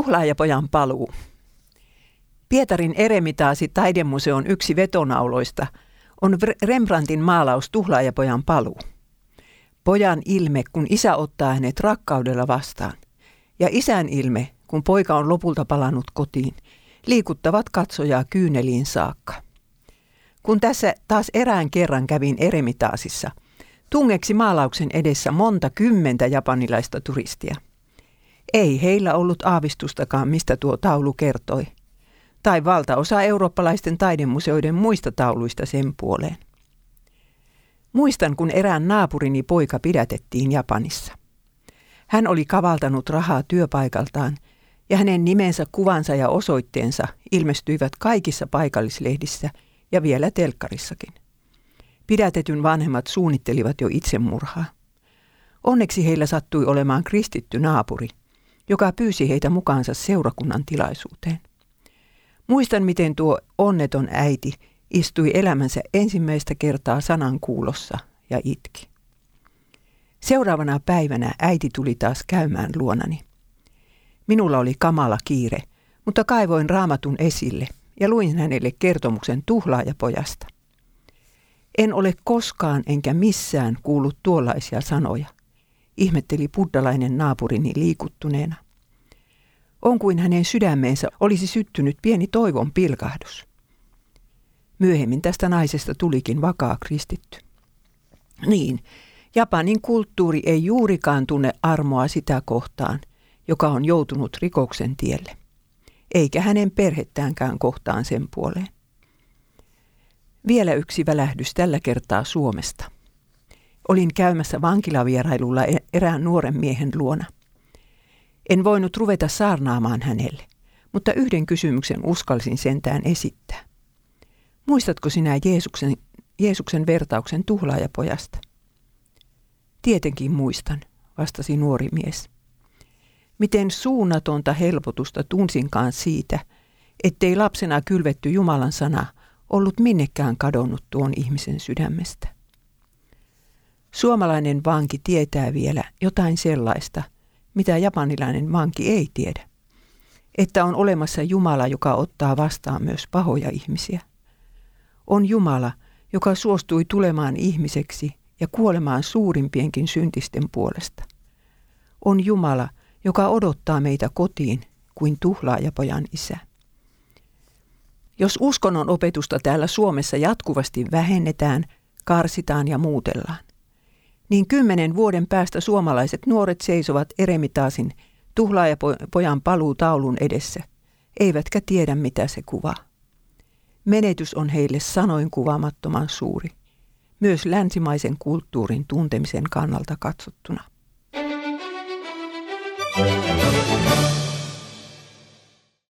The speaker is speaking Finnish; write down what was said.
Tuhlaajapojan paluu. Pietarin Eremitaasi taidemuseon yksi vetonauloista on Rembrandtin maalaus Tuhlaajapojan paluu. Pojan ilme, kun isä ottaa hänet rakkaudella vastaan, ja isän ilme, kun poika on lopulta palannut kotiin, liikuttavat katsojaa kyyneliin saakka. Kun tässä taas erään kerran kävin Eremitaasissa, tungeksi maalauksen edessä monta kymmentä japanilaista turistia – ei heillä ollut aavistustakaan, mistä tuo taulu kertoi. Tai valtaosa eurooppalaisten taidemuseoiden muista tauluista sen puoleen. Muistan, kun erään naapurini poika pidätettiin Japanissa. Hän oli kavaltanut rahaa työpaikaltaan ja hänen nimensä, kuvansa ja osoitteensa ilmestyivät kaikissa paikallislehdissä ja vielä telkkarissakin. Pidätetyn vanhemmat suunnittelivat jo itsemurhaa. Onneksi heillä sattui olemaan kristitty naapuri – joka pyysi heitä mukaansa seurakunnan tilaisuuteen. Muistan, miten tuo onneton äiti istui elämänsä ensimmäistä kertaa sanan kuulossa ja itki. Seuraavana päivänä äiti tuli taas käymään luonani. Minulla oli kamala kiire, mutta kaivoin raamatun esille ja luin hänelle kertomuksen tuhlaajapojasta. En ole koskaan enkä missään kuullut tuollaisia sanoja – ihmetteli buddalainen naapurini liikuttuneena. On kuin hänen sydämeensä olisi syttynyt pieni toivon pilkahdus. Myöhemmin tästä naisesta tulikin vakaa kristitty. Niin, Japanin kulttuuri ei juurikaan tunne armoa sitä kohtaan, joka on joutunut rikoksen tielle, eikä hänen perhettäänkään kohtaan sen puoleen. Vielä yksi välähdys tällä kertaa Suomesta – Olin käymässä vankilavierailulla erään nuoren miehen luona. En voinut ruveta saarnaamaan hänelle, mutta yhden kysymyksen uskalsin sentään esittää. Muistatko sinä Jeesuksen, Jeesuksen vertauksen tuhlaajapojasta? Tietenkin muistan, vastasi nuori mies. Miten suunnatonta helpotusta tunsinkaan siitä, ettei lapsena kylvetty Jumalan sana ollut minnekään kadonnut tuon ihmisen sydämestä. Suomalainen vanki tietää vielä jotain sellaista, mitä japanilainen vanki ei tiedä. Että on olemassa Jumala, joka ottaa vastaan myös pahoja ihmisiä. On Jumala, joka suostui tulemaan ihmiseksi ja kuolemaan suurimpienkin syntisten puolesta. On Jumala, joka odottaa meitä kotiin kuin tuhlaajapojan isä. Jos uskonnon opetusta täällä Suomessa jatkuvasti vähennetään, karsitaan ja muutellaan, niin kymmenen vuoden päästä suomalaiset nuoret seisovat Eremitaasin tuhlaajapojan paluutaulun edessä, eivätkä tiedä mitä se kuvaa. Menetys on heille sanoin kuvaamattoman suuri, myös länsimaisen kulttuurin tuntemisen kannalta katsottuna. Thank you.